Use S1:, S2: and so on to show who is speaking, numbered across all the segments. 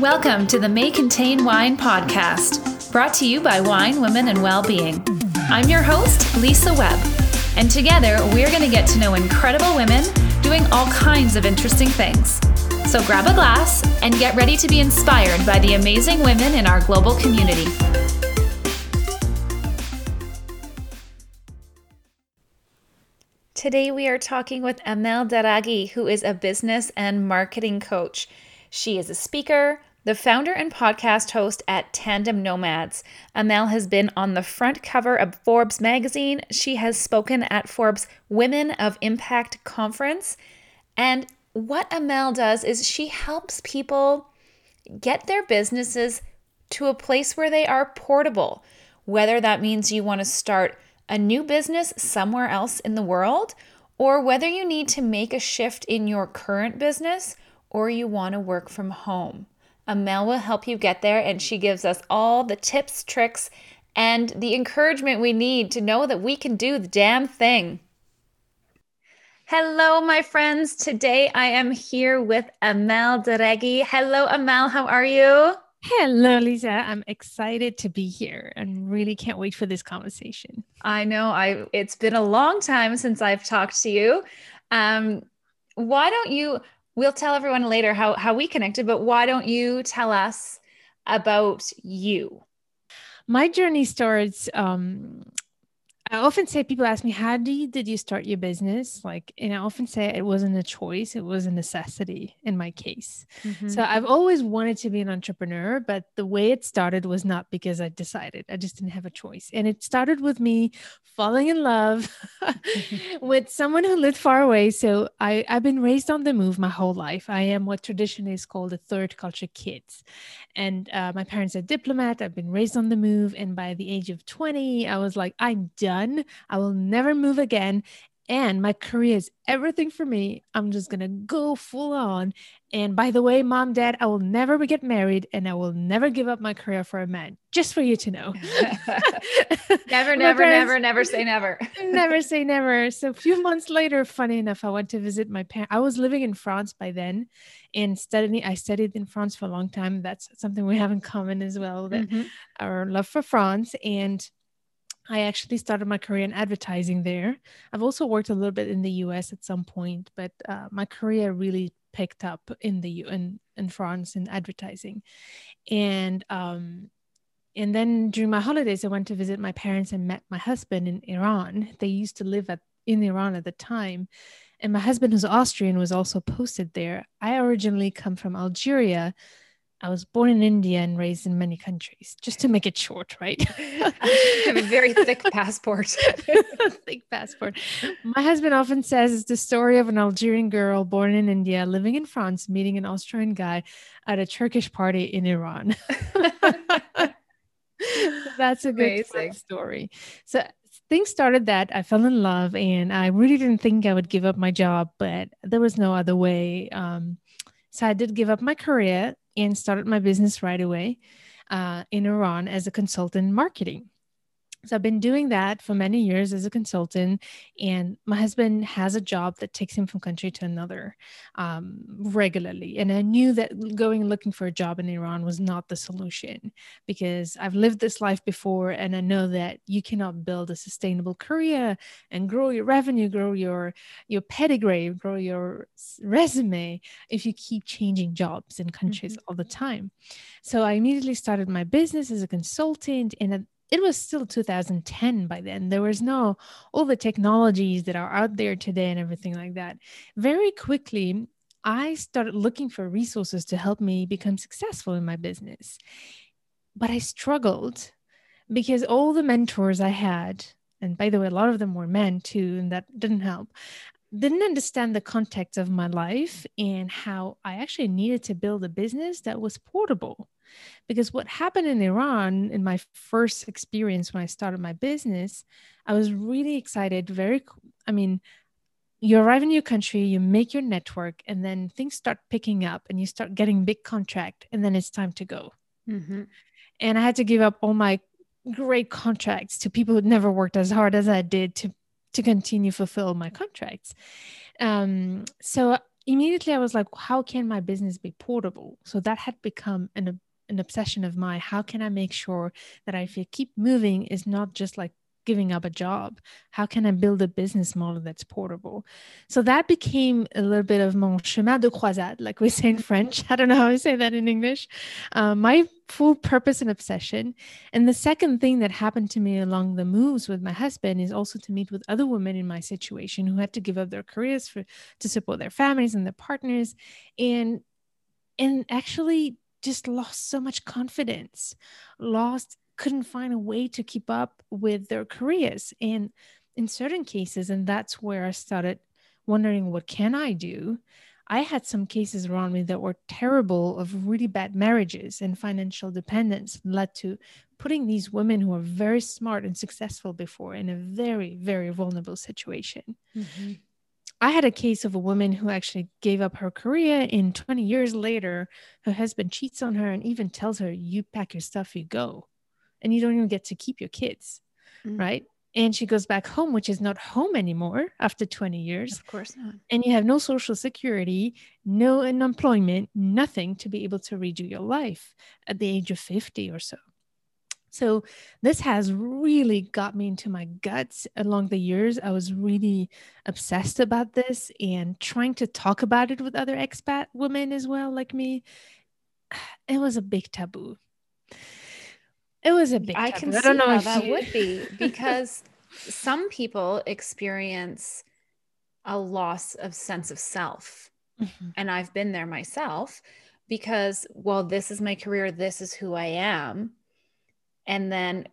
S1: Welcome to the May Contain Wine podcast, brought to you by Wine, Women, and Wellbeing. I'm your host, Lisa Webb, and together we're going to get to know incredible women doing all kinds of interesting things. So grab a glass and get ready to be inspired by the amazing women in our global community. Today we are talking with Amel Derragui, who is a business and marketing coach. She is a speaker, the founder and podcast host at Tandem Nomads. Amel has been on the front cover of Forbes magazine. She has spoken at Forbes Women of Impact conference. And what Amel does is she helps people get their businesses to a place where they are portable, whether that means you want to start a new business somewhere else in the world, or whether you need to make a shift in your current business or you want to work from home. Amel will help you get there, and she gives us all the tips, tricks, and the encouragement we need to know that we can do the damn thing. Hello, my friends. Today I am here with Amel Derragui. Hello, Amel. How are you?
S2: Hello, Lisa. I'm excited to be here and really can't wait for this conversation.
S1: I know. I it's been a long time since I've talked to you. Um, why don't you we'll tell everyone later how, how we connected, but why don't you tell us about you?
S2: My journey starts um, I often say people ask me, how do you, did you start your business? Like, and I often say it wasn't a choice, it was a necessity in my case. Mm-hmm. So I've always wanted to be an entrepreneur, but the way it started was not because I decided. I just didn't have a choice. And it started with me falling in love with someone who lived far away. So I, I've been raised on the move my whole life. I am what traditionally is called a third culture kid, And uh, my parents are diplomat. I've been raised on the move. And by the age of 20, I was like, I'm done done. I will never move again. And my career is everything for me. I'm just going to go full on. And by the way, mom, dad, I will never get married and I will never give up my career for a man, just for you to know.
S1: never, never, parents, never, never say never.
S2: never say never. So a few months later, funny enough, I went to visit my parents. I was living in France by then and studying. I studied in France for a long time. That's something we have in common as well, that mm-hmm. our love for France. And I actually started my career in advertising there. I've also worked a little bit in the US at some point, but uh, my career really picked up in the in in France in advertising, and um, and then during my holidays, I went to visit my parents and met my husband in Iran. They used to live at in Iran at the time, and my husband, who's Austrian, was also posted there. I originally come from Algeria I was born in India and raised in many countries, just to make it short, right?
S1: I have a very thick passport.
S2: thick passport. My husband often says it's the story of an Algerian girl born in India, living in France, meeting an Austrian guy at a Turkish party in Iran. That's a good story. So things started that I fell in love, and I really didn't think I would give up my job, but there was no other way. Um, so I did give up my career and started my business right away uh, in Iran as a consultant in marketing. So I've been doing that for many years as a consultant, and my husband has a job that takes him from country to another um, regularly. And I knew that going looking for a job in Iran was not the solution because I've lived this life before, and I know that you cannot build a sustainable career and grow your revenue, grow your your pedigree, grow your resume if you keep changing jobs in countries mm-hmm. all the time. So I immediately started my business as a consultant, and it was still 2010 by then. There was no all the technologies that are out there today and everything like that. Very quickly, I started looking for resources to help me become successful in my business. But I struggled because all the mentors I had, and by the way, a lot of them were men too, and that didn't help didn't understand the context of my life and how I actually needed to build a business that was portable. Because what happened in Iran in my first experience when I started my business, I was really excited. Very, I mean, you arrive in your country, you make your network, and then things start picking up and you start getting big contract, and then it's time to go. Mm-hmm. And I had to give up all my great contracts to people who'd never worked as hard as I did to to continue fulfill my contracts. Um, so immediately I was like, how can my business be portable? So that had become an an obsession of mine. How can I make sure that I keep moving is not just like giving up a job? How can I build a business model that's portable? So that became a little bit of mon chemin de croisade, like we say in French. I don't know how I say that in English. Um, my full purpose and obsession. And the second thing that happened to me along the moves with my husband is also to meet with other women in my situation who had to give up their careers for to support their families and their partners, and and actually just lost so much confidence, lost couldn't find a way to keep up with their careers and in certain cases and that's where i started wondering what can i do i had some cases around me that were terrible of really bad marriages and financial dependence led to putting these women who are very smart and successful before in a very very vulnerable situation mm-hmm. I had a case of a woman who actually gave up her career, and 20 years later, her husband cheats on her and even tells her, You pack your stuff, you go and you don't even get to keep your kids, mm. right? And she goes back home, which is not home anymore after 20 years.
S1: Of course not.
S2: And you have no social security, no unemployment, nothing to be able to redo your life at the age of 50 or so. So this has really got me into my guts along the years. I was really obsessed about this and trying to talk about it with other expat women as well, like me. It was a big taboo. It was a big.
S1: I can I don't know how that you... would be because some people experience a loss of sense of self, mm-hmm. and I've been there myself because well, this is my career, this is who I am, and then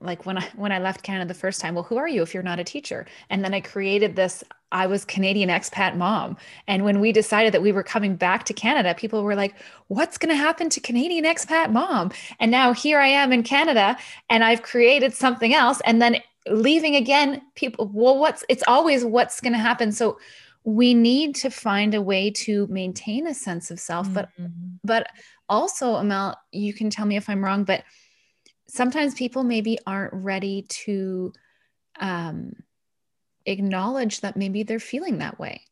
S1: like when I when I left Canada the first time, well, who are you if you're not a teacher? And then I created this I was Canadian expat mom. And when we decided that we were coming back to Canada, people were like, "What's going to happen to Canadian expat mom?" And now here I am in Canada and I've created something else and then leaving again, people, well, what's it's always what's going to happen. So we need to find a way to maintain a sense of self, mm-hmm. but but also Amel, you can tell me if I'm wrong, but sometimes people maybe aren't ready to um, acknowledge that maybe they're feeling that way.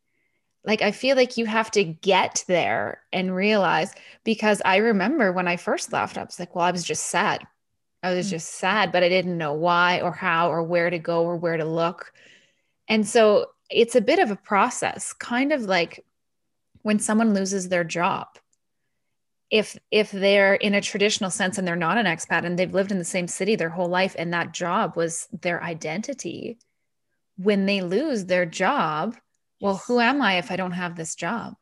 S1: Like, I feel like you have to get there and realize because I remember when I first left, I was like, well, I was just sad. I was mm-hmm. just sad, but I didn't know why or how or where to go or where to look. And so it's a bit of a process, kind of like when someone loses their job if if they're in a traditional sense and they're not an expat and they've lived in the same city their whole life and that job was their identity when they lose their job well who am i if i don't have this job?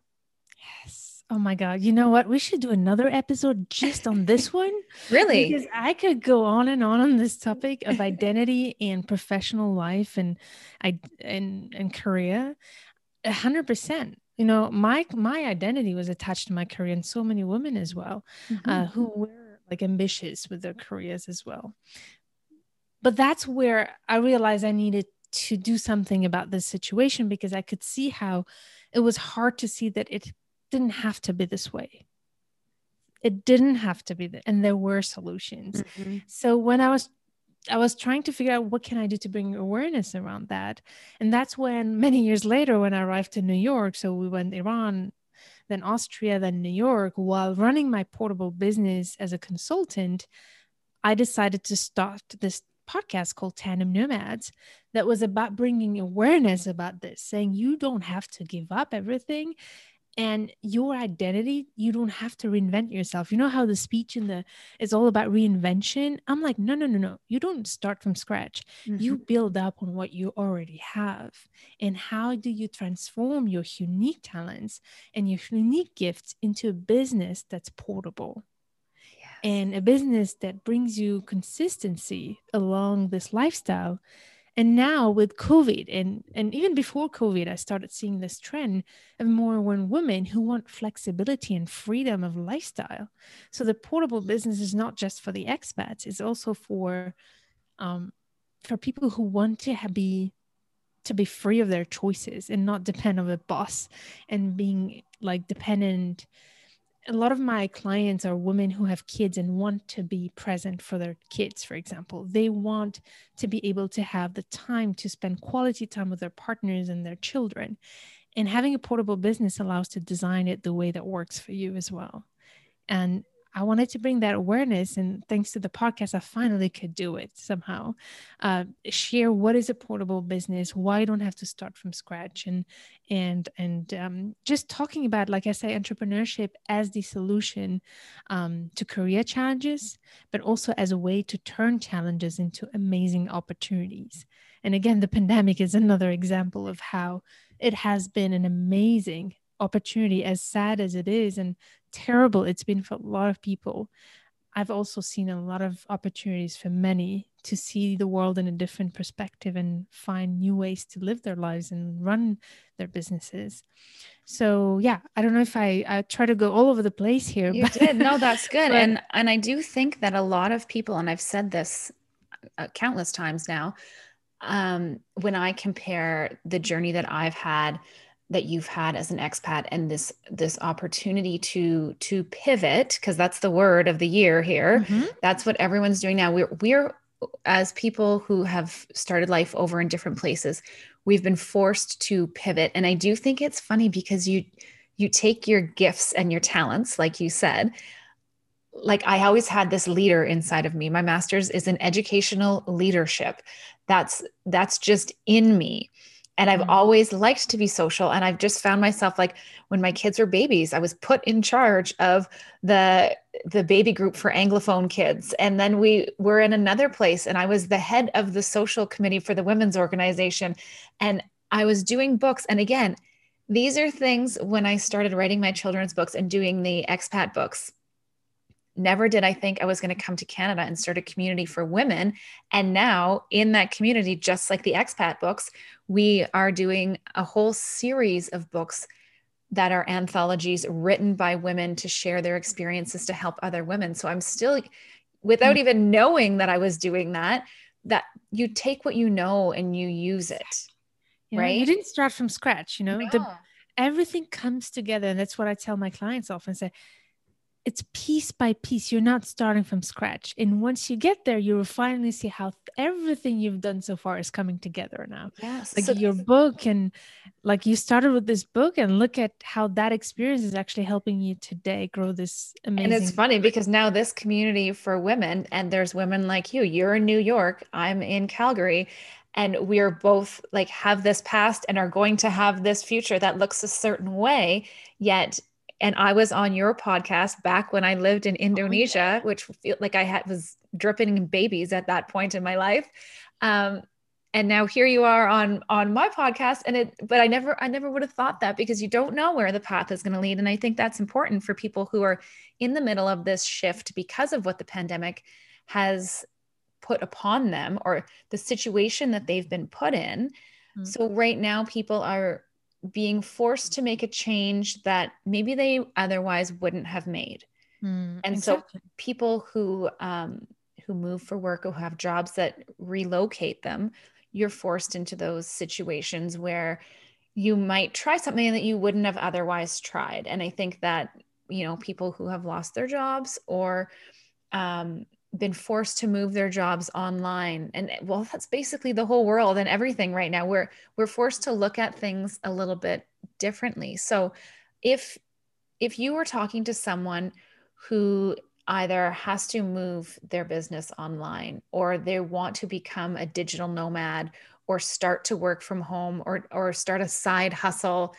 S2: Yes. Oh my god. You know what? We should do another episode just on this one
S1: really?
S2: because i could go on and on on this topic of identity and professional life and i and and career. 100% you know my my identity was attached to my career and so many women as well mm-hmm. uh, who were like ambitious with their careers as well but that's where i realized i needed to do something about this situation because i could see how it was hard to see that it didn't have to be this way it didn't have to be that and there were solutions mm-hmm. so when i was I was trying to figure out what can I do to bring awareness around that. And that's when many years later, when I arrived to New York, so we went Iran, then Austria, then New York, while running my portable business as a consultant, I decided to start this podcast called Tandem Nomads that was about bringing awareness about this, saying you don't have to give up everything and your identity you don't have to reinvent yourself. You know how the speech in the is all about reinvention? I'm like no no no no. You don't start from scratch. Mm-hmm. you build up on what you already have. And how do you transform your unique talents and your unique gifts into a business that's portable? Yes. and a business that brings you consistency along this lifestyle and now with covid and and even before covid i started seeing this trend of more women who want flexibility and freedom of lifestyle. So the portable business is not just for the expats it's also for um, for people who want to be to be free of their choices and not depend on a boss and being like dependent a lot of my clients are women who have kids and want to be present for their kids, for example. They want to be able to have the time to spend quality time with their partners and their children. and having a portable business allows to design it the way that works for you as well and I wanted to bring that awareness, and thanks to the podcast, I finally could do it somehow. Uh, share what is a portable business, why you don't have to start from scratch, and and and um, just talking about, like I say, entrepreneurship as the solution um, to career challenges, but also as a way to turn challenges into amazing opportunities. And again, the pandemic is another example of how it has been an amazing opportunity, as sad as it is, and terrible it's been for a lot of people, I've also seen a lot of opportunities for many to see the world in a different perspective and find new ways to live their lives and run their businesses. So yeah, I don't know if I, I try to go all over the place here.
S1: You but, did. No, that's good. But, and and I do think that a lot of people, and I've said this uh, countless times now, um, when I compare the journey that I've had that you've had as an expat and this this opportunity to to pivot because that's the word of the year here. Mm-hmm. that's what everyone's doing now. We're we're as people who have started life over in different places we've been forced to pivot. And i do think it's funny because you you take your gifts and your talents like you said. Like i always had this leader inside of me. My master's is in educational leadership. That's that's just in me and I've mm-hmm. always liked to be social. And I've just found myself like when my kids were babies, I was put in charge of the the baby group for Anglophone kids. And then we were in another place and I was the head of the social committee for the women's organization. And I was doing books. And again, these are things when I started writing my children's books and doing the expat books never did I think I was going to come to Canada and start a community for women. And now, in that community, just like the expat books, we are doing a whole series of books that are anthologies written by women to share their experiences to help other women. So I'm still, without mm-hmm. even knowing that I was doing that, that you take what you know and you use it.
S2: Yeah, right. You didn't start from scratch, you know, the, everything comes together. And that's what I tell my clients often say, it's piece by piece. You're not starting from scratch. And once you get there, you will finally see how everything you've done so far is coming together now.
S1: Yes.
S2: Like so your book and like you started with this book and look at how that experience is actually helping you today grow this amazing.
S1: And it's funny because now this community for women, and there's women like you, you're in New York, I'm in Calgary and we're both like have this past and are going to have this future that looks a certain way yet and I was on your podcast back when I lived in Indonesia, oh, which feel like I had was dripping babies at that point in my life. Um, and now here you are on on my podcast and it but i never i never would have thought that because you don't know where the path is going to lead and i think that's important for people who are in the middle of this shift because of what the pandemic has put upon them or the situation that they've been put in mm-hmm. so right now people are being forced to make a change that maybe they otherwise wouldn't have made. Mm, and exactly. so people who um, who move for work or who have jobs that relocate them, you're forced into those situations where you might try something that you wouldn't have otherwise tried. And I think that you know people who have lost their jobs or um, been forced to move their jobs online and eh, well that's basically the whole world and everything right now. We're we're forced to look at things a little bit differently. So if if you were talking to someone who either has to move their business online or they want to become a digital nomad or start to work from home or or start a side hustle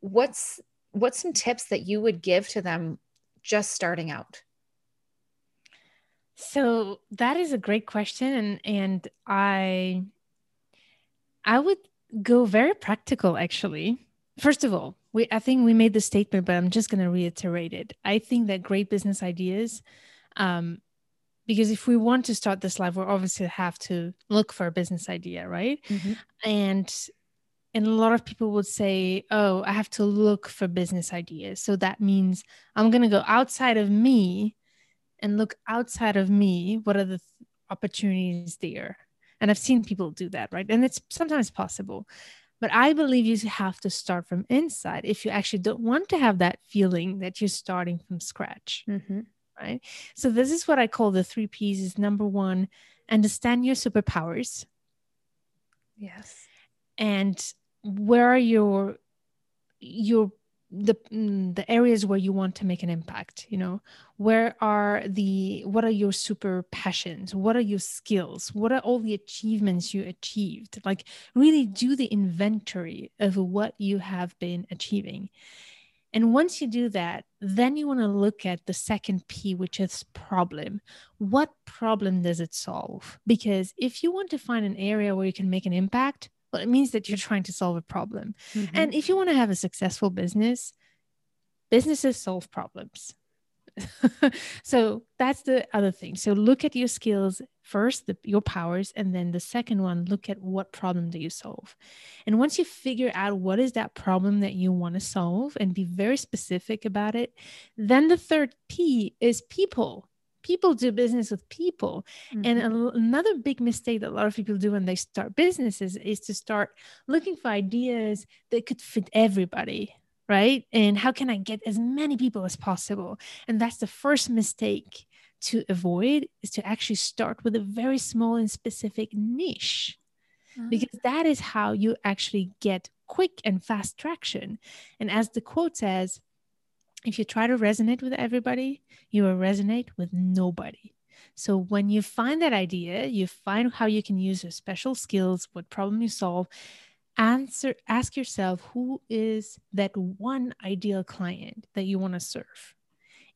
S1: what's what's some tips that you would give to them just starting out
S2: so that is a great question and and I I would go very practical actually. First of all, we I think we made the statement but I'm just going to reiterate it. I think that great business ideas um because if we want to start this life we obviously have to look for a business idea, right? Mm-hmm. And and a lot of people would say, "Oh, I have to look for business ideas." So that means I'm going to go outside of me and look outside of me what are the th- opportunities there? And i've seen people do that right? And it's sometimes possible. But i believe you have to start from inside if you actually don't want to have that feeling that you're starting from scratch mm-hmm. right? So this is what i call the three p's is number one understand your superpowers.
S1: Yes.
S2: And where are your your the mm, the areas where you want to make an impact you know? Where are the what are your super passions? What are your skills? What are all the achievements you achieved? Like really do the inventory of what you have been achieving. And once you do that then you want to look at the second p which is problem. What problem does it solve? Because if you want to find an area where you can make an impact well, it means that you're trying to solve a problem. Mm-hmm. And if you want to have a successful business, businesses solve problems. so that's the other thing. So look at your skills first, the, your powers, and then the second one, look at what problem do you solve. And once you figure out what is that problem that you want to solve and be very specific about it, then the third P is people people do business with people. Mm-hmm. And a, another big mistake that a lot of people do when they start businesses is to start looking for ideas that could fit everybody. Right. And how can I get as many people as possible? And that's the first mistake to avoid is to actually start with a very small and specific niche mm-hmm. because that is how you actually get quick and fast traction. And as the quote says, if you try to resonate with everybody, you will resonate with nobody. So when you find that idea, you find how you can use your special skills, what problem you solve, answer ask yourself who is that one ideal client that you want to serve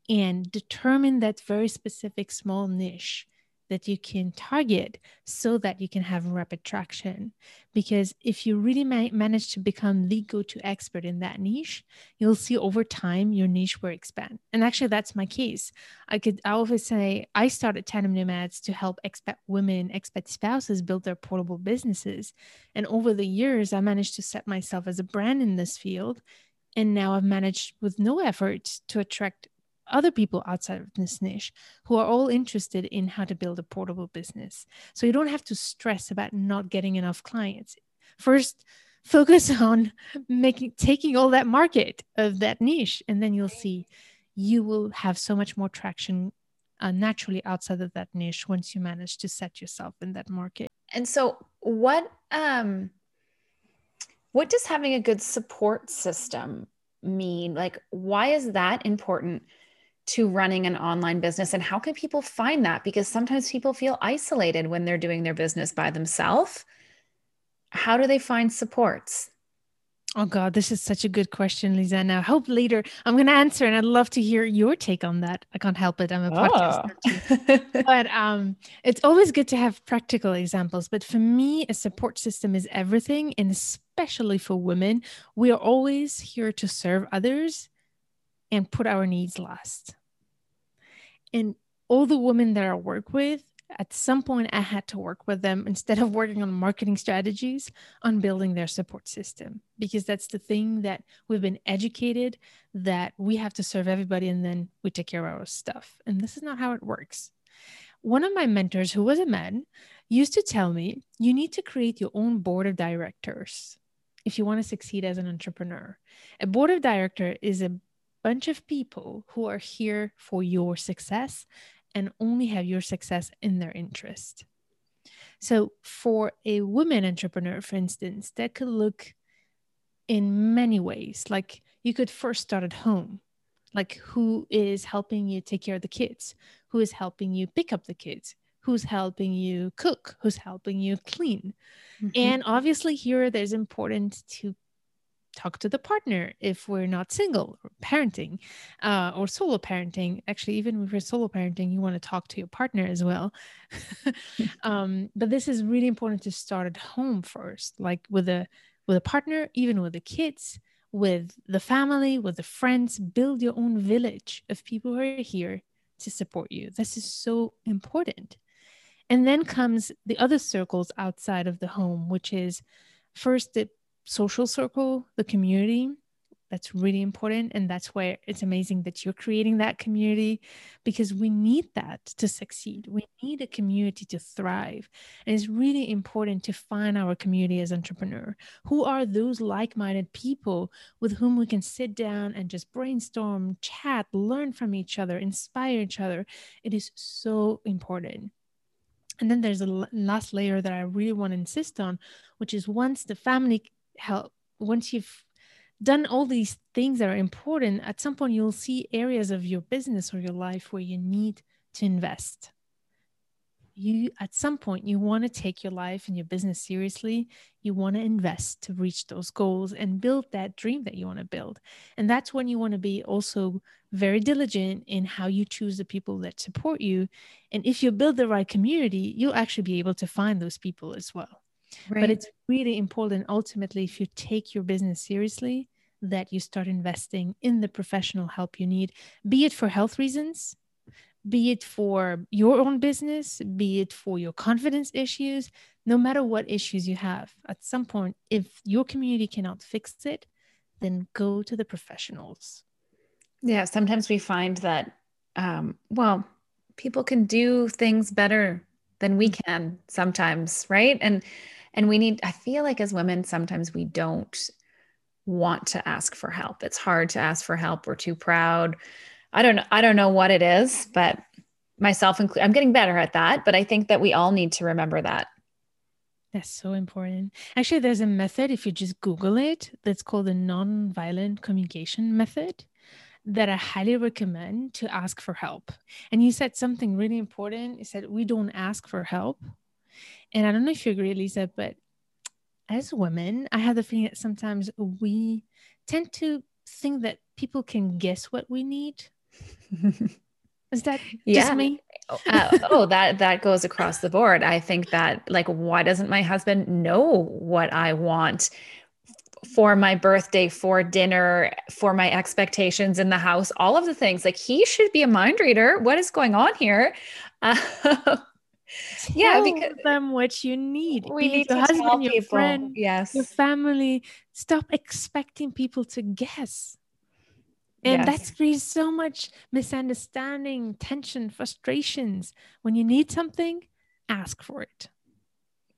S2: and determine that very specific small niche that you can target so that you can have rapid traction. Because if you really ma- manage to become the go to expert in that niche, you'll see over time your niche will expand. And actually, that's my case. I could I always say I started Tandem Nomads to help expat women, expat spouses build their portable businesses. And over the years, I managed to set myself as a brand in this field. And now I've managed with no effort to attract other people outside of this niche who are all interested in how to build a portable business. So you don't have to stress about not getting enough clients. First, focus on making taking all that market of that niche and then you'll see you will have so much more traction uh, naturally outside of that niche once you manage to set yourself in that market.
S1: And so what um what does having a good support system mean? Like why is that important to running an online business and how can people find that? Because sometimes people feel isolated when they're doing their business by themselves. How do they find supports?
S2: Oh god this is such a good question lisa i hope later i'm going to answer and i'd love to hear your take on that. I can't help it. I'm a podcast oh. but um, it's always good to have practical examples but for me a support system is everything and especially for women. We are always here to serve others and put our needs last. And all the women that I work with, at some point, I had to work with them instead of working on marketing strategies on building their support system because that's the thing that we've been educated that we have to serve everybody and then we take care of our stuff. And this is not how it works. One of my mentors, who was a man, used to tell me you need to create your own board of directors if you want to succeed as an entrepreneur. A board of director is a bunch of people who are here for your success and only have your success in their interest. So, for a woman entrepreneur, for instance, that could look in many ways. Like you could first start at home, like who is helping you take care of the kids, who is helping you pick up the kids, who's helping you cook, who's helping you clean. Mm-hmm. And obviously, here there's important to talk to the partner if we're not single or parenting uh, or solo parenting. Actually even if you're solo parenting you want to talk to your partner as well. Um, but this is really important to start at home first like with a with a partner even with the kids with the family with the friends. Build your own village of people who are here to support you. This is so important. And then comes the other circles outside of the home which is first the social circle, the community. That's really important. And that's where it's amazing that you're creating that community because we need that to succeed. We need a community to thrive. And it's really important to find our community as entrepreneur. Who are those like-minded people with whom we can sit down and just brainstorm, chat, learn from each other, inspire each other? It is so important. And then there's a last layer that I really want to insist on, which is once the family help once you've done all these things that are important, at some point you'll see areas of your business or your life where you need to invest. You, at some point, you want to take your life and your business seriously. You want to invest to reach those goals and build that dream that you want to build. And that's when you want to be also very diligent in how you choose the people that support you. And if you build the right community, you'll actually be able to find those people as well. Right. But it's really important ultimately if you take your business seriously that you start investing in the professional help you need, be it for health reasons, be it for your own business, be it for your confidence issues, no matter what issues you have. At some point, if your community cannot fix it, then go to the professionals.
S1: Yeah, sometimes we find that, um, well, people can do things better than we mm-hmm. can sometimes, right? And and we need i feel like as women sometimes we don't want to ask for help it's hard to ask for help we're too proud i don't know i don't know what it is but myself included i'm getting better at that but i think that we all need to remember that
S2: that's so important actually there's a method if you just google it that's called the non-violent communication method that I highly recommend to ask for help. And you said something really important. You said we don't ask for help. And I don't know if you agree, Lisa, but as women, I have the feeling that sometimes we tend to think that people can guess what we need. Is that yeah. just me?
S1: Oh, uh, oh, that that goes across the board. I think that like, why doesn't my husband know what I want for my birthday, for dinner, for my expectations in the house, all of the things? Like, he should be a mind reader. What is going on here? Uh,
S2: Tell yeah, because them what you need.
S1: We need your husband, your people. friend,
S2: yes, your family. Stop expecting people to guess. And yes. that creates so much misunderstanding, tension, frustrations. When you need something, ask for it.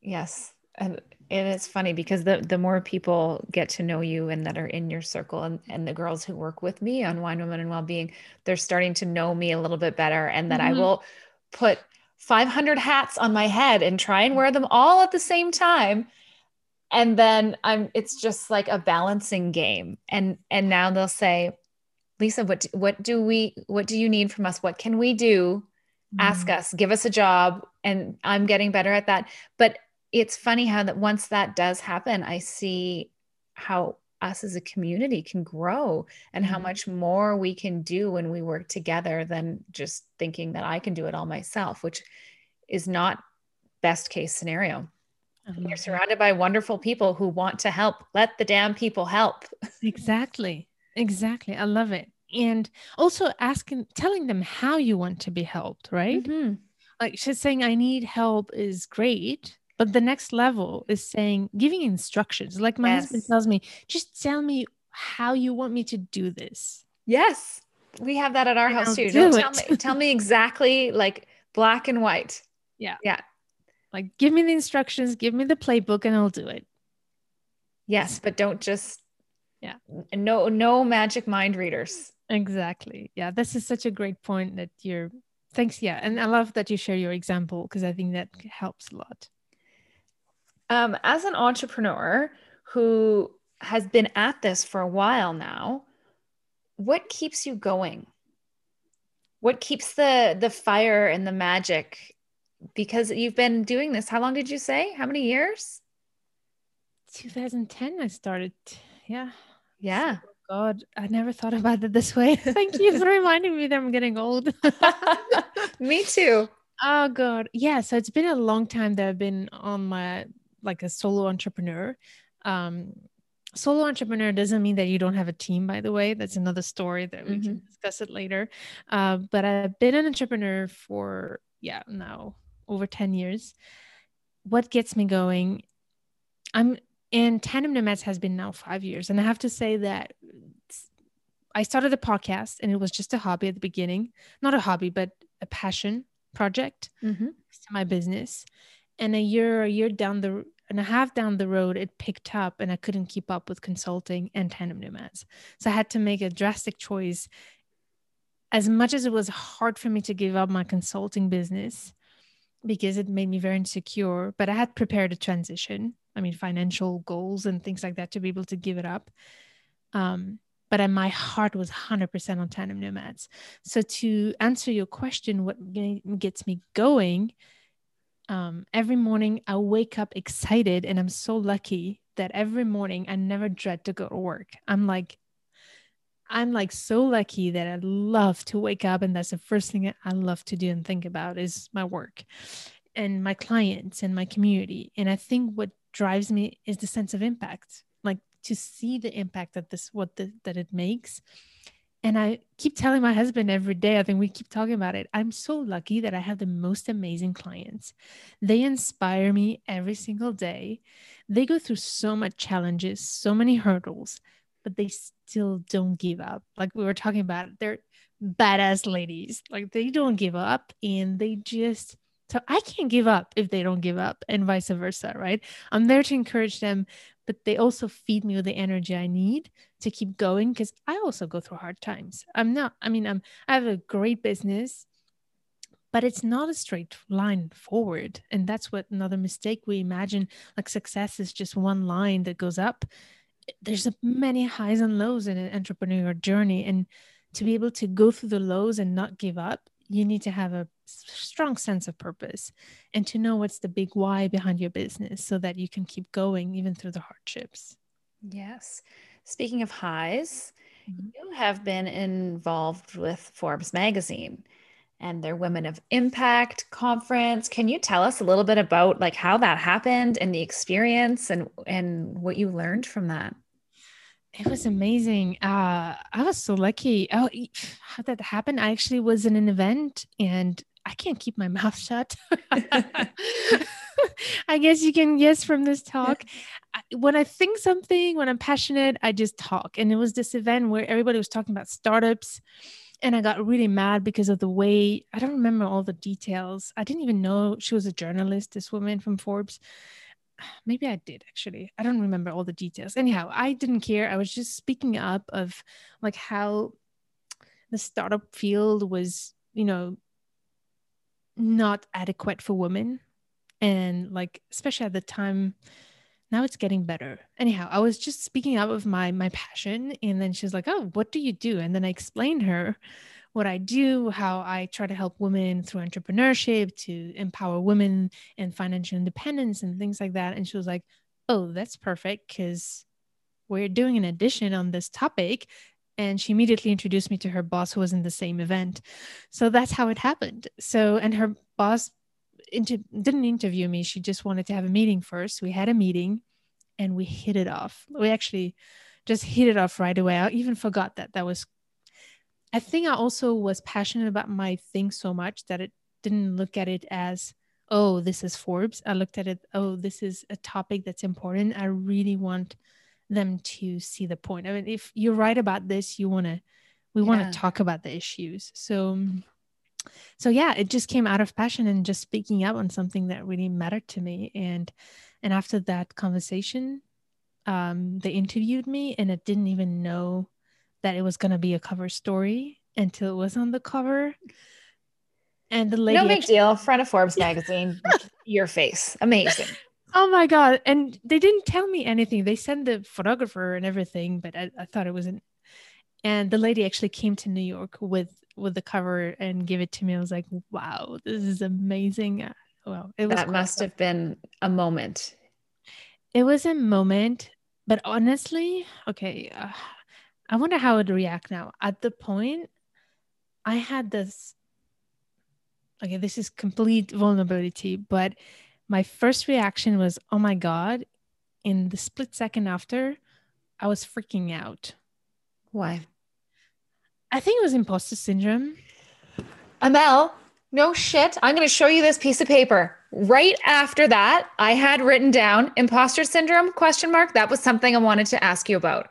S1: Yes. And and it is funny because the, the more people get to know you and that are in your circle and, and the girls who work with me on Wine Women and Wellbeing, they're starting to know me a little bit better and that mm-hmm. I will put 500 hats on my head and try and wear them all at the same time. And then i'm it's just like a balancing game. And and now they'll say lisa what do, what do we what do you need from us? What can we do? Mm-hmm. ask us. Give us a job. And i'm getting better at that. But it's funny how that once that does happen i see how us as a community can grow and how mm-hmm. much more we can do when we work together than just thinking that I can do it all myself, which is not best case scenario. You're surrounded by wonderful people who want to help. Let the damn people help.
S2: exactly. Exactly. I love it. And also asking, telling them how you want to be helped, right? Mm-hmm. Like she's saying, I need help is great but the next level is saying, giving instructions. Like my yes. husband tells me, just tell me how you want me to do this.
S1: Yes. We have that at our and house I'll too. Do tell me tell me exactly like black and white.
S2: Yeah.
S1: Yeah.
S2: Like give me the instructions, give me the playbook and I'll do it.
S1: Yes, but don't just yeah. No no magic mind readers.
S2: Exactly. Yeah, this is such a great point that you're thanks yeah, and I love that you share your example because I think that helps a lot.
S1: Um, as an entrepreneur who has been at this for a while now, what keeps you going? What keeps the the fire and the magic? Because you've been doing this. How long did you say? How many years?
S2: 2010 I started. Yeah.
S1: Yeah.
S2: God, I never thought about it this way. Thank you for reminding me that I'm getting old.
S1: me too.
S2: Oh God. Yeah. So it's been a long time that I've been on my like a solo entrepreneur. Um, solo entrepreneur doesn't mean that you don't have a team by the way that's another story that we mm-hmm. can discuss it later uh, but i've been an entrepreneur for yeah now over 10 years what gets me going i'm in tandem nomads has been now five years and i have to say that i started the podcast and it was just a hobby at the beginning not a hobby but a passion project mm-hmm. to my business and a year a year down the and a half down the road, it picked up and I couldn't keep up with consulting and tandem nomads. So I had to make a drastic choice. As much as it was hard for me to give up my consulting business because it made me very insecure, but I had prepared a transition. I mean, financial goals and things like that to be able to give it up. Um, but my heart was 100% on tandem nomads. So to answer your question, what gets me going? Um, every morning I wake up excited, and I'm so lucky that every morning I never dread to go to work. I'm like, I'm like so lucky that I love to wake up, and that's the first thing I love to do and think about is my work and my clients and my community. And I think what drives me is the sense of impact, like to see the impact that this what the, that it makes. And I keep telling my husband every day, I think we keep talking about it. I'm so lucky that I have the most amazing clients. They inspire me every single day. They go through so much challenges, so many hurdles, but they still don't give up. Like we were talking about, they're badass ladies. Like they don't give up and they just so I can't give up if they don't give up and vice versa, right? I'm there to encourage them, but they also feed me with the energy I need to keep going because I also go through hard times. I'm not, I mean, I'm I have a great business, but it's not a straight line forward. And that's what another mistake we imagine like success is just one line that goes up there's many highs and lows in an entrepreneurial journey and to be able to go through the lows and not give up you need to have a strong sense of purpose and to know what's the big why behind your business so that you can keep going even through the hardships.
S1: Yes. Speaking of highs mm-hmm. you have been involved with forbes magazine and their women of impact conference. Can you tell us a little bit about like how that happened and the experience and and what you learned from that
S2: it was amazing. Uh i was so lucky. Oh how did that happened i actually was in an event and i can't keep my mouth shut. I guess you can guess from this talk. When i think something when i'm passionate i just talk. And it was this event where everybody was talking about startups and I got really mad because of the way I don't remember all the details. I didn't even know she was a journalist, this woman from Forbes. Maybe I did actually. I don't remember all the details. Anyhow, I didn't care. I was just speaking up of like how the startup field was, you know, not adequate for women. And like, especially at the time, now it's getting better anyhow i was just speaking out of my my passion and then she's like oh what do you do and then i explained her what i do how i try to help women through entrepreneurship to empower women and financial independence and things like that and she was like oh that's perfect because we're doing an edition on this topic and she immediately introduced me to her boss who was in the same event so that's how it happened so and her boss inter- didn't interview me. She just wanted to have a meeting first. We had a meeting and we hit it off. We actually just hit it off right away. I even forgot that. That was, I think I also was passionate about my thing so much that it didn't look at it as, oh, this is Forbes. I looked at it, oh, this is a topic that's important. I really want them to see the point. I mean, if you're right about this, you want to, we yeah. want to talk about the issues. So, so yeah it just came out of passion and just speaking up on something that really mattered to me and and after that conversation um, they interviewed me and i didn't even know that it was going to be a cover story until it was on the cover. And the lady
S1: no big actually- deal. Front of forbes magazine your face. Amazing.
S2: Oh my god. And they didn't tell me anything. They sent the photographer and everything but i, I thought it was an and the lady actually came to new york with with the cover and give it to me. I was like, wow, this is amazing. Uh, well,
S1: it was that must have been a moment.
S2: It was a moment, but honestly, okay, uh, I wonder how it would react now. At the point, I had this. Okay, this is complete vulnerability, but my first reaction was, "Oh my god!" In the split second after, I was freaking out.
S1: Why?
S2: I think it was imposter syndrome.
S1: Amel, no shit. I'm going to show you this piece of paper. Right after that, I had written down imposter syndrome question mark. That was something I wanted to ask you about.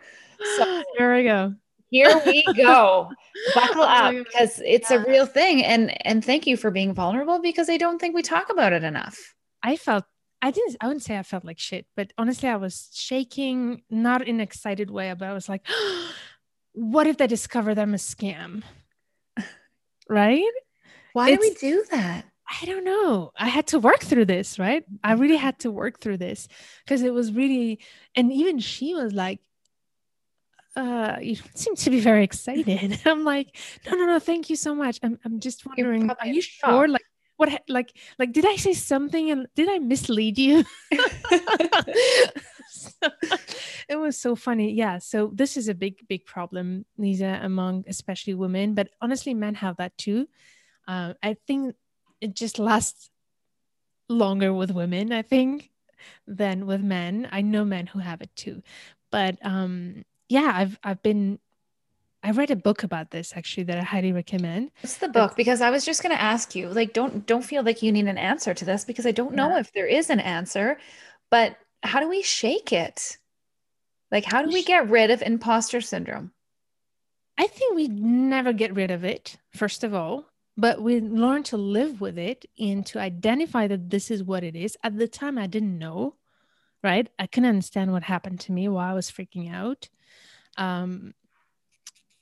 S2: So here we go.
S1: Here we go. Buckle up because it's yeah. a real thing. And and thank you for being vulnerable because I don't think we talk about it enough.
S2: I felt I didn't I wouldn't say I felt like shit, but honestly I was shaking, not in an excited way, but I was like what if they discover them a scam? right?
S1: Why do we do that?
S2: I don't know. I had to work through this, right? I really mm-hmm. had to work through this because it was really, and even she was like, uh, you seem to be very excited. I'm like, no, no, no, thank you so much. I'm, I'm just wondering, are you sure? Like, what, like, like, did I say something and did I mislead you? it was so funny. Yeah. So this is a big, big problem, Lisa, among especially women, but honestly, men have that too. Uh, I think it just lasts longer with women, I think, than with men. I know men who have it too. But um, yeah, I've I've been I read a book about this actually that I highly recommend.
S1: What's the book? because I was just going to ask you. Like, don't don't feel like you need an answer to this because I don't know yeah. if there is an answer. But how do we shake it? Like, how do we get rid of imposter syndrome?
S2: I think we never get rid of it. First of all, but we learn to live with it and to identify that this is what it is. At the time, I didn't know, right? I couldn't understand what happened to me while I was freaking out. Um,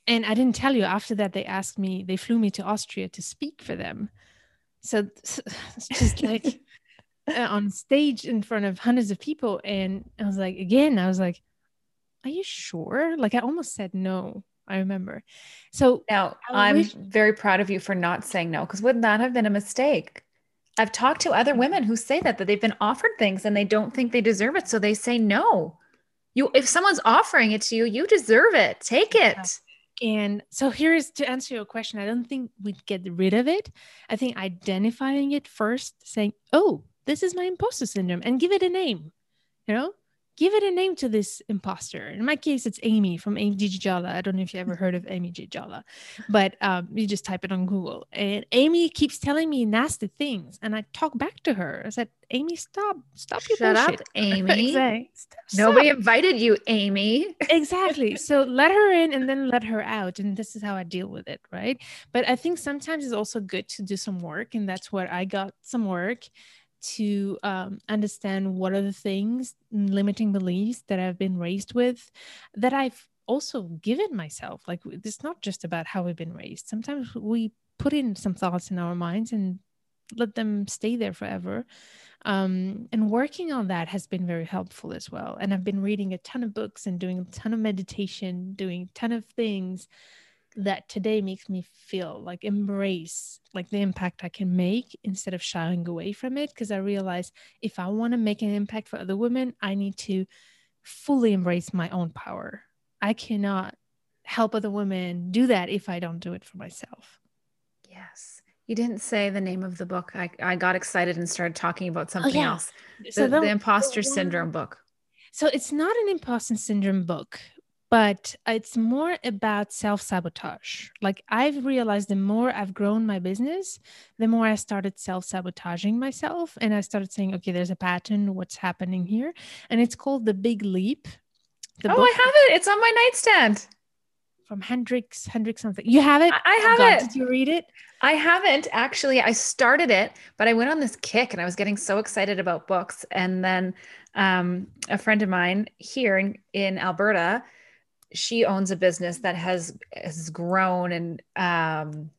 S2: and I didn't tell you after that, they asked me, they flew me to Austria to speak for them. So it's just like uh, on stage in front of hundreds of people. And I was like, again, I was like, are you sure? Like, I almost said no. I remember. So
S1: now I'm wish- very proud of you for not saying no, because wouldn't that have been a mistake? I've talked to other women who say that that they've been offered things and they don't think they deserve it, so they say no. You, if someone's offering it to you, you deserve it. Take it.
S2: And so here's to answer your question. I don't think we'd get rid of it. I think identifying it first, saying, "Oh, this is my imposter syndrome," and give it a name. You know, give it a name to this imposter. In my case, it's Amy from amygdala. I don't know if you ever heard of amygdala, but um, you just type it on Google. And Amy keeps telling me nasty things, and I talk back to her. I said, "Amy, stop, stop your
S1: Shut
S2: bullshit.
S1: up, Amy. exactly. Stop. Nobody invited you, Amy.
S2: exactly. So let her in, and then let her out, and this is how I deal with it, right? But I think sometimes it's also good to do some work, and that's where I got some work to um, understand what are the things limiting beliefs that I've been raised with that I've also given myself. Like it's not just about how we've been raised. Sometimes we put in some thoughts in our minds and let them stay there forever. Um, and working on that has been very helpful as well. And I've been reading a ton of books and doing a ton of meditation, doing a ton of things that today makes me feel like embrace like the impact I can make instead of shying away from it. Because I realize if I want to make an impact for other women, I need to fully embrace my own power. I cannot help other women do that if I don't do it for myself.
S1: Yes. You didn't say the name of the book. I, I got excited and started talking about oh, something oh, yeah. else. The, so the, the imposter syndrome book.
S2: So it's not an imposter syndrome book, but it's more about self sabotage. Like I've realized the more I've grown my business, the more I started self sabotaging myself. And I started saying, okay, there's a pattern, what's happening here? And it's called The Big Leap.
S1: The oh, I have it. It's on my nightstand.
S2: From Hendricks, Hendricks something. You have it?
S1: I have oh, God, it.
S2: Did you read it?
S1: I haven't actually. I started it, but I went on this kick and I was getting so excited about books. And then um, a friend of mine here in, in Alberta, she owns a business that has has grown and um,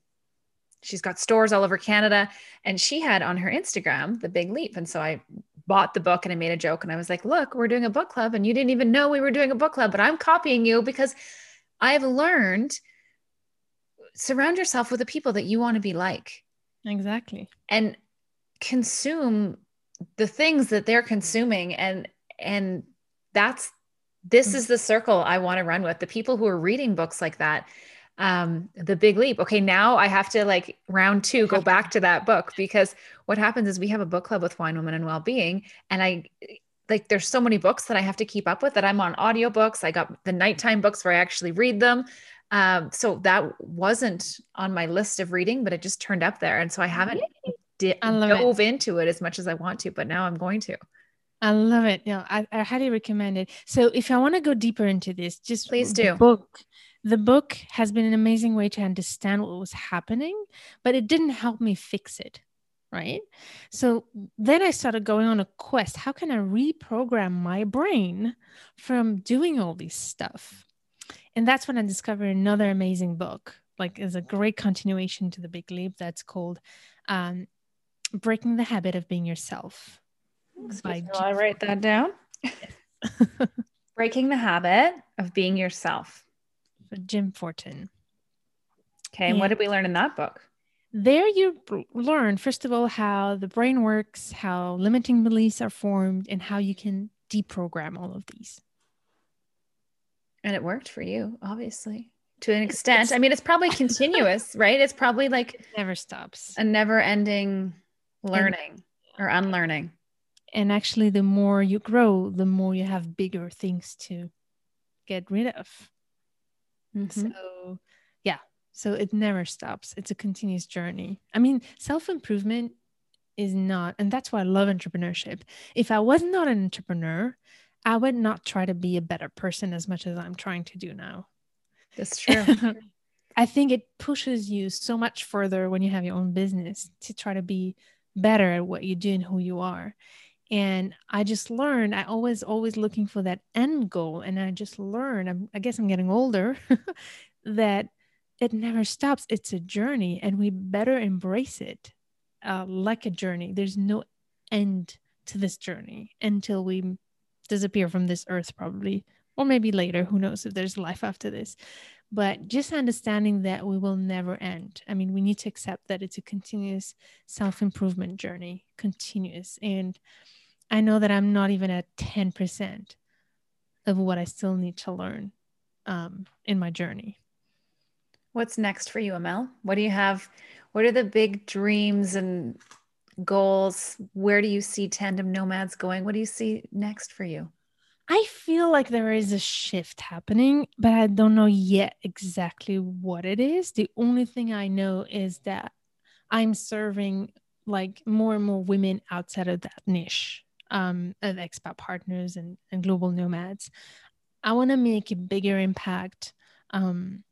S1: she's got stores all over Canada. And she had on her Instagram the big leap. And so I bought the book and I made a joke and I was like, look, we're doing a book club. And you didn't even know we were doing a book club, but I'm copying you because I've learned surround yourself with the people that you want to be like.
S2: Exactly.
S1: And consume the things that they're consuming and and that's this mm. is the circle I want to run with. The people who are reading books like that, um, The Big Leap. Okay, now I have to like round two go back to that book because what happens is we have a book club with Wine Women and Wellbeing, and I like there's so many books that I have to keep up with that I'm on audiobooks. I got the nighttime books where I actually read them. Um, so that wasn't on my list of reading, but it just turned up there. And so I haven't di- dove it. into it as much as I want to, but now I'm going to.
S2: I love it. Yeah, I, I highly recommend it. So if I want to go deeper into this, just
S1: please do.
S2: book. The book has been an amazing way to understand what was happening, but it didn't help me fix it. Right. So then I started going on a quest. How can I reprogram my brain from doing all this stuff? And that's when I discovered another amazing book. Like, is a great continuation to the Big Leap. That's called um, "Breaking the Habit of Being Yourself."
S1: By I write that down. Breaking the Habit of Being Yourself.
S2: Jim Fortin.
S1: Okay. And what did we learn in that book?
S2: There, you learn, first of all, how the brain works, how limiting beliefs are formed, and how you can deprogram all of these.
S1: And it worked for you, obviously, to an extent. I mean, it's probably continuous, right? It's probably like it
S2: never stops,
S1: a never ending learning and, or unlearning.
S2: And actually, the more you grow, the more you have bigger things to get rid of. Mm-hmm. So, yeah, so it never stops. It's a continuous journey. I mean, self improvement is not, and that's why I love entrepreneurship. If I was not an entrepreneur, I would not try to be a better person as much as I'm trying to do now.
S1: That's true.
S2: I think it pushes you so much further when you have your own business to try to be better at what you do and who you are. And I just learned, I always, always looking for that end goal. And I just learned, I'm, I guess I'm getting older, that it never stops. It's a journey and we better embrace it uh, like a journey. There's no end to this journey until we disappear from this earth, probably, or maybe later. Who knows if there's life after this? But just understanding that we will never end. I mean, we need to accept that it's a continuous self improvement journey, continuous. And I know that I'm not even at 10% of what I still need to learn um, in my journey.
S1: What's next for you, Amel? What do you have? What are the big dreams and goals? Where do you see Tandem Nomads going? What do you see next for you?
S2: I feel like there is a shift happening, but I don't know yet exactly what it is. The only thing I know is that I'm serving like more and more women outside of that niche um, of expat partners and, and global nomads. I want to make a bigger impact um,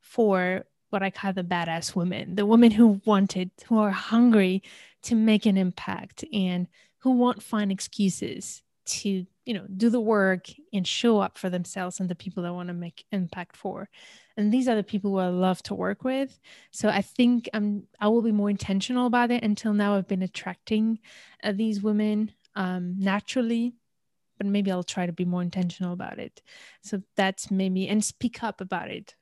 S2: for what I call the badass women, the women who wanted, who are hungry to make an impact and who won't find excuses to, you know, do the work and show up for themselves and the people that want to make impact for. And these are the people who I love to work with. So I think I'm I will be more intentional about it. Until now, I've been attracting uh, these women um, naturally, but maybe I'll try to be more intentional about it. So that's maybe and speak up about it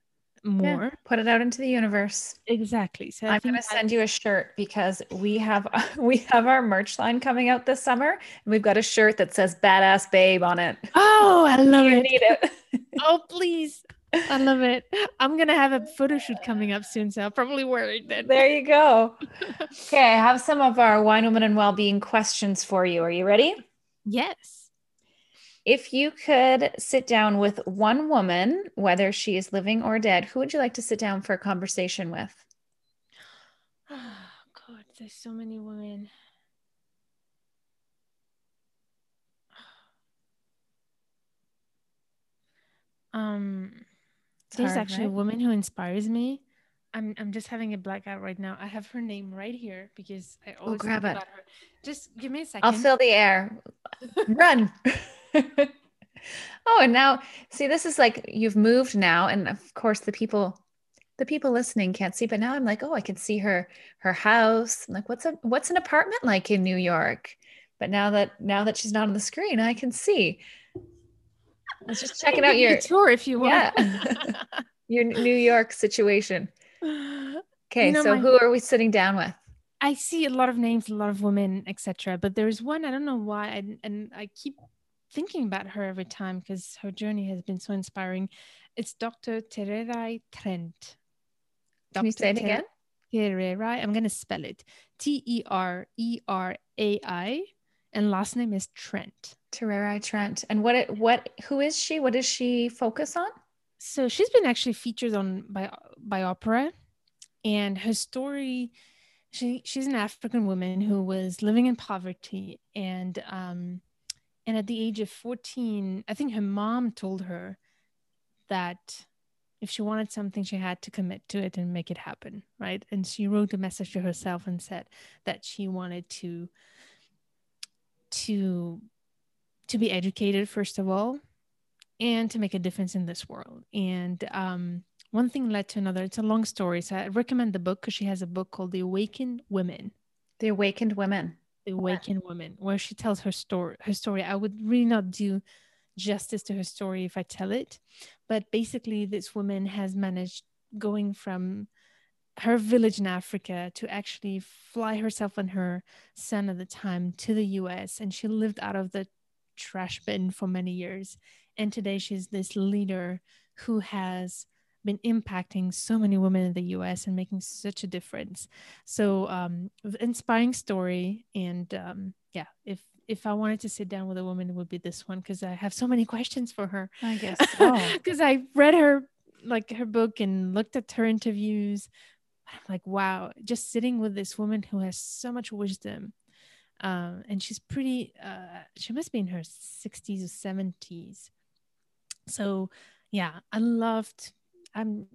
S2: more. Yeah,
S1: put it out into the universe.
S2: Exactly.
S1: So I'm going to send you a shirt because we have we have our merch line coming out this summer, and we've got a shirt that says "Badass Babe" on it.
S2: Oh, I love you it. Need it. oh, please. I love it. I'm gonna have a photo shoot coming up soon, so I'll probably wear it then.
S1: There you go. okay, I have some of our wine, woman, and well-being questions for you. Are you ready?
S2: Yes.
S1: If you could sit down with one woman, whether she is living or dead, who would you like to sit down for a conversation with?
S2: Oh, God, there's so many women. Um, it's there's hard, actually right? a woman who inspires me. I'm I'm just having a blackout right now. I have her name right here because I oh, always oh, grab it. Her. Just give me a second.
S1: I'll fill the air. Run. oh, and now see, this is like you've moved now, and of course the people the people listening can't see, but now I'm like, oh, I can see her her house. I'm like, what's a what's an apartment like in New York? But now that now that she's not on the screen, I can see. Was just checking out your
S2: tour if you want.
S1: Yeah. your New York situation. Okay, you know, so my, who are we sitting down with?
S2: I see a lot of names, a lot of women, etc. But there's one I don't know why, and, and I keep thinking about her every time because her journey has been so inspiring. It's Dr. Tererai Trent.
S1: Can you say it again?
S2: Tererai. I'm going to spell it T E R E R A I, and last name is Trent.
S1: Tererai Trent. And what, it, what, who is she? What does she focus on?
S2: So she's been actually featured on by, by Oprah, and her story. She, she's an African woman who was living in poverty and um, and at the age of 14, I think her mom told her that if she wanted something, she had to commit to it and make it happen, right? And she wrote a message to herself and said that she wanted to to to be educated first of all and to make a difference in this world. And um, one thing led to another. It's a long story so i recommend the book because she has a book called the awakened women.
S1: The awakened women.
S2: The awakened woman where she tells her story her story. I would really not do justice to her story if I tell it. But basically, this woman has managed going from her village in Africa to actually fly herself and her son at the time to the US. And she lived out of the trash bin for many years. And today she's this leader who has been impacting so many women in the US and making such a difference. So, um, inspiring story. And um, yeah, if if I wanted to sit down with a woman, it would be this one because I have so many questions for her.
S1: I guess
S2: because so. I read her like her book and looked at her interviews. I'm like, wow, just sitting with this woman who has so much wisdom. Um, and she's pretty, uh, she must be in her 60s or 70s. So, yeah, I loved, I'm,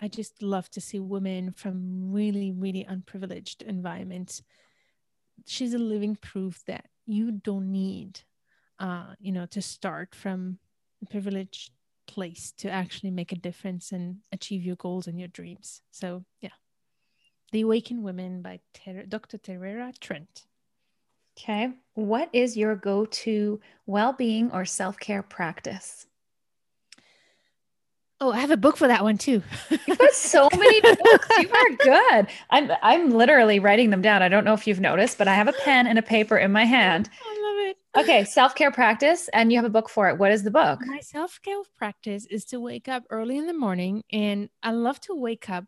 S2: I just love to see women from really, really unprivileged environments. She's a living proof that you don't need, uh, you know, to start from a privileged place to actually make a difference and achieve your goals and your dreams. So, yeah. The Awakened Women by Ter- Dr. Terera Trent.
S1: Okay. What is your go to well being or self care practice?
S2: Oh, I have a book for that one too.
S1: You've got so many books. You are good. I'm I'm literally writing them down. I don't know if you've noticed, but I have a pen and a paper in my hand.
S2: I love it.
S1: Okay, self-care practice and you have a book for it. What is the book?
S2: My self-care practice is to wake up early in the morning and I love to wake up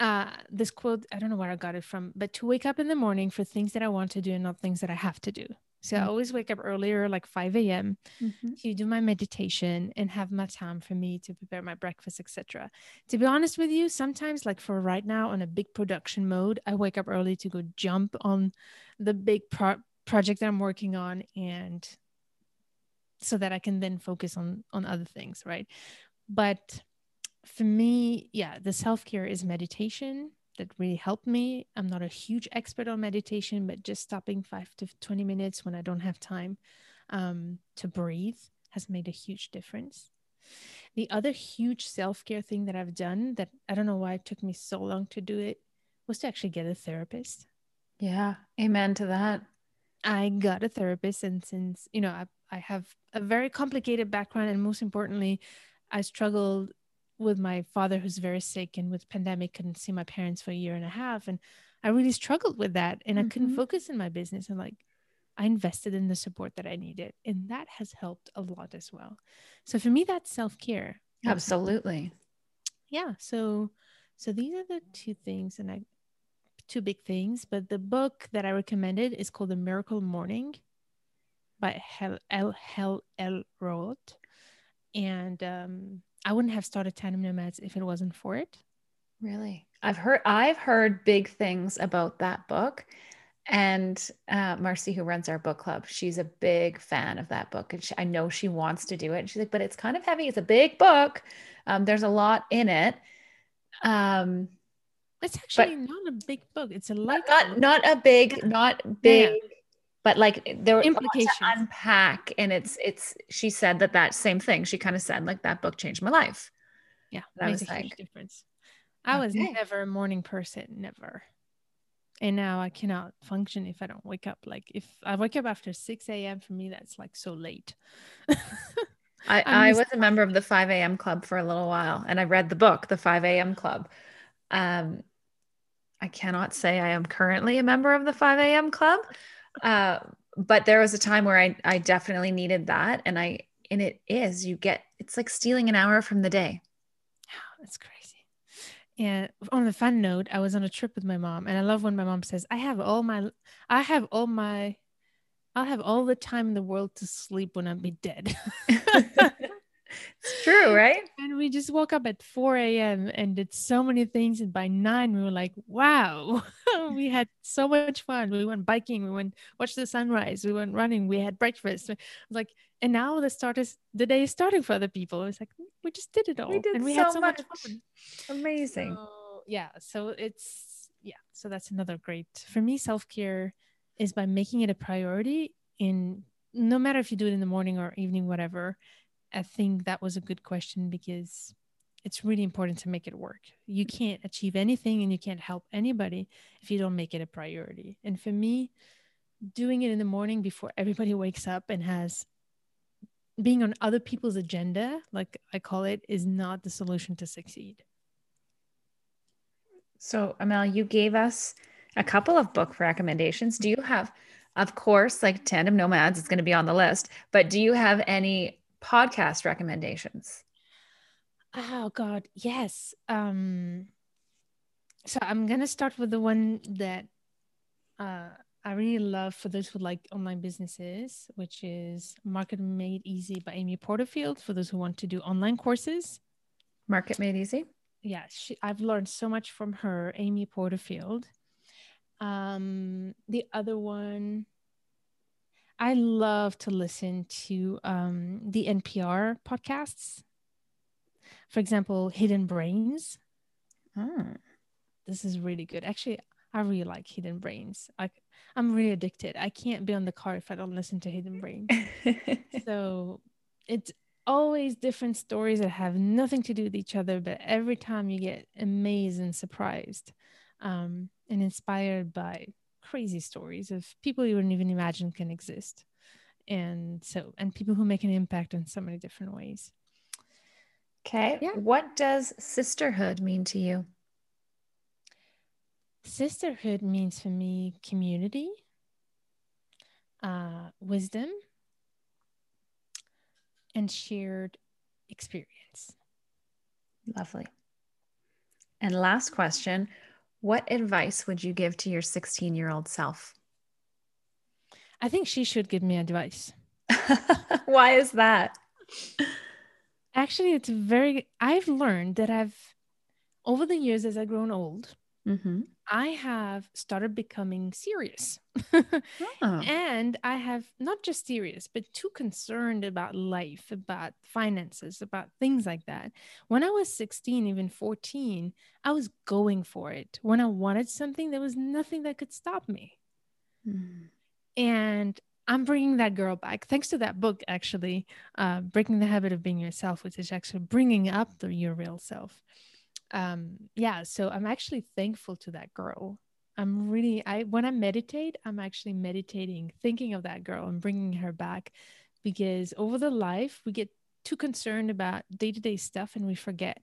S2: uh, this quote, I don't know where I got it from, but to wake up in the morning for things that I want to do and not things that I have to do. So mm-hmm. I always wake up earlier, like 5 a.m., mm-hmm. to do my meditation and have my time for me to prepare my breakfast, etc. To be honest with you, sometimes, like for right now, on a big production mode, I wake up early to go jump on the big pro- project that I'm working on, and so that I can then focus on on other things, right? But for me, yeah, the self care is meditation that really helped me. I'm not a huge expert on meditation, but just stopping five to 20 minutes when I don't have time um, to breathe has made a huge difference. The other huge self care thing that I've done that I don't know why it took me so long to do it was to actually get a therapist.
S1: Yeah, amen to that.
S2: I got a therapist, and since you know, I, I have a very complicated background, and most importantly, I struggled with my father who's very sick and with pandemic couldn't see my parents for a year and a half and i really struggled with that and mm-hmm. i couldn't mm-hmm. focus in my business and like i invested in the support that i needed and that has helped a lot as well so for me that's self-care
S1: absolutely
S2: yeah so so these are the two things and i two big things but the book that i recommended is called the miracle morning by hel el Hal Elrod and um I wouldn't have started Tandem Nomads if it wasn't for it.
S1: Really? I've heard I've heard big things about that book. And uh, Marcy, who runs our book club, she's a big fan of that book. And she, I know she wants to do it. And she's like, but it's kind of heavy. It's a big book. Um, there's a lot in it. Um,
S2: it's actually not a big book. It's a light
S1: not, book. not a big, not big yeah but like there were implications to unpack and it's it's she said that that same thing she kind of said like that book changed my life
S2: yeah that was a like, huge difference i okay. was never a morning person never and now i cannot function if i don't wake up like if i wake up after 6 a.m for me that's like so late
S1: I, I was a member of the 5 a.m. club for a little while and I read the book, The 5 a.m. Club. Um, I cannot say I am currently a member of the 5 a.m. club, uh, but there was a time where I, I definitely needed that. And I, and it is, you get, it's like stealing an hour from the day.
S2: That's crazy. And on a fun note, I was on a trip with my mom, and I love when my mom says, "I have all my, I have all my, I'll have all the time in the world to sleep when I'm be dead."
S1: it's true, right?
S2: And we just woke up at 4 a.m. and did so many things. And by nine, we were like, wow, we had so much fun. We went biking, we went watch the sunrise, we went running, we had breakfast. Like, and now the start is the day is starting for other people. It's like mm, we just did it all.
S1: We did
S2: and we
S1: so had so much, much fun. Amazing.
S2: So, yeah. So it's yeah. So that's another great for me, self-care is by making it a priority in no matter if you do it in the morning or evening, whatever I think that was a good question because it's really important to make it work. You mm. can't achieve anything and you can't help anybody if you don't make it a priority. And for me, doing it in the morning before everybody wakes up and has being on other people's agenda, like I call it, is not the solution to succeed.
S1: So, Amel, you gave us a couple of book recommendations. Do you have, of course, like Tandem Nomads is going to be on the list, but do you have any podcast recommendations?
S2: Oh God, yes. Um, so I'm gonna start with the one that uh, I really love for those who like online businesses, which is Market Made Easy by Amy Porterfield. For those who want to do online courses,
S1: Market Made Easy.
S2: Yeah, she, I've learned so much from her, Amy Porterfield. Um, the other one, I love to listen to um, the NPR podcasts. For example, Hidden Brains. Oh. This is really good. Actually, I really like Hidden Brains. I, I'm really addicted. I can't be on the car if I don't listen to Hidden Brains. so it's always different stories that have nothing to do with each other, but every time you get amazed and surprised um, and inspired by crazy stories of people you wouldn't even imagine can exist. And so, and people who make an impact in so many different ways.
S1: Okay. Yeah. What does sisterhood mean to you?
S2: Sisterhood means for me community, uh, wisdom, and shared experience.
S1: Lovely. And last question What advice would you give to your 16 year old self?
S2: I think she should give me advice.
S1: Why is that?
S2: Actually, it's very, I've learned that I've, over the years as I've grown old, mm-hmm. I have started becoming serious. oh. And I have not just serious, but too concerned about life, about finances, about things like that. When I was 16, even 14, I was going for it. When I wanted something, there was nothing that could stop me. Mm. And I'm bringing that girl back thanks to that book, actually, uh, Breaking the Habit of Being Yourself, which is actually bringing up the, your real self um yeah so i'm actually thankful to that girl. I'm really i when i meditate i'm actually meditating thinking of that girl and bringing her back because over the life we get too concerned about day-to-day stuff and we forget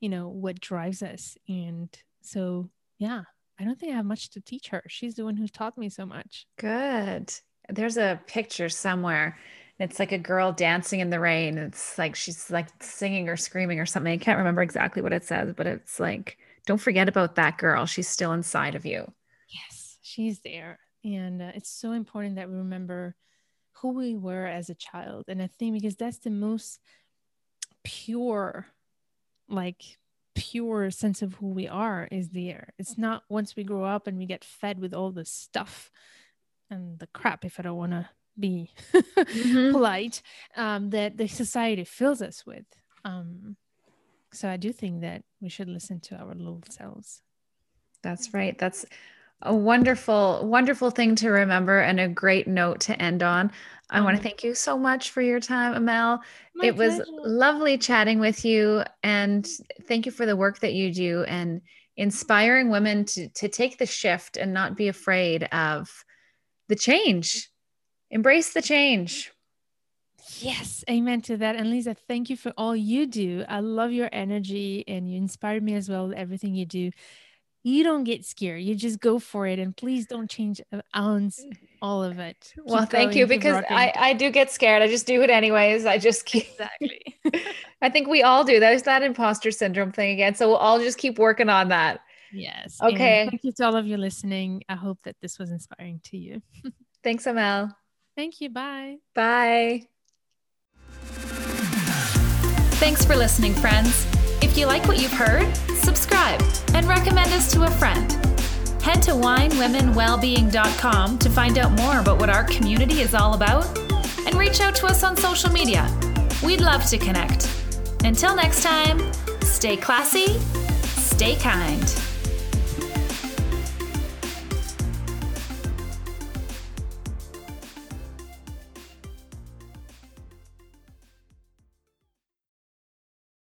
S2: you know what drives us. And so yeah i don't think i have much to teach her. She's the one who taught me so much.
S1: Good. There's a picture somewhere it's like a girl dancing in the rain. It's like she's like singing or screaming or something. I can't remember exactly what it says, but it's like, don't forget about that girl. She's still inside of you.
S2: Yes, she's there. And uh, it's so important that we remember who we were as a child. And I think because that's the most pure, like, pure sense of who we are is there. It's not once we grow up and we get fed with all the stuff and the crap, if I don't want to be mm-hmm. polite um, that the society fills us with. Um, so I do think that we should listen to our little selves.
S1: That's right. That's a wonderful, wonderful thing to remember and a great note to end on. I want to thank you so much for your time, Amel. My it pleasure. was lovely chatting with you. And thank you for the work that you do and inspiring women to, to take the shift and not be afraid of the change Embrace the change.
S2: Yes, amen to that. And Lisa, thank you for all you do. I love your energy and you inspire me as well, everything you do. You don't get scared. You just go for it. And please don't change an ounce, all of it.
S1: Keep well, thank going, you because I, I do get scared. I just do it anyways. I just keep. Exactly. I think we all do. There's that imposter syndrome thing again. So we'll all just keep working on that.
S2: Yes.
S1: Okay.
S2: And thank you to all of you listening. I hope that this was inspiring to you.
S1: Thanks, Amel.
S2: Thank you. Bye.
S1: Bye.
S3: Thanks for listening, friends. If you like what you've heard, subscribe and recommend us to a friend. Head to winewomenwellbeing.com to find out more about what our community is all about and reach out to us on social media. We'd love to connect. Until next time, stay classy, stay kind.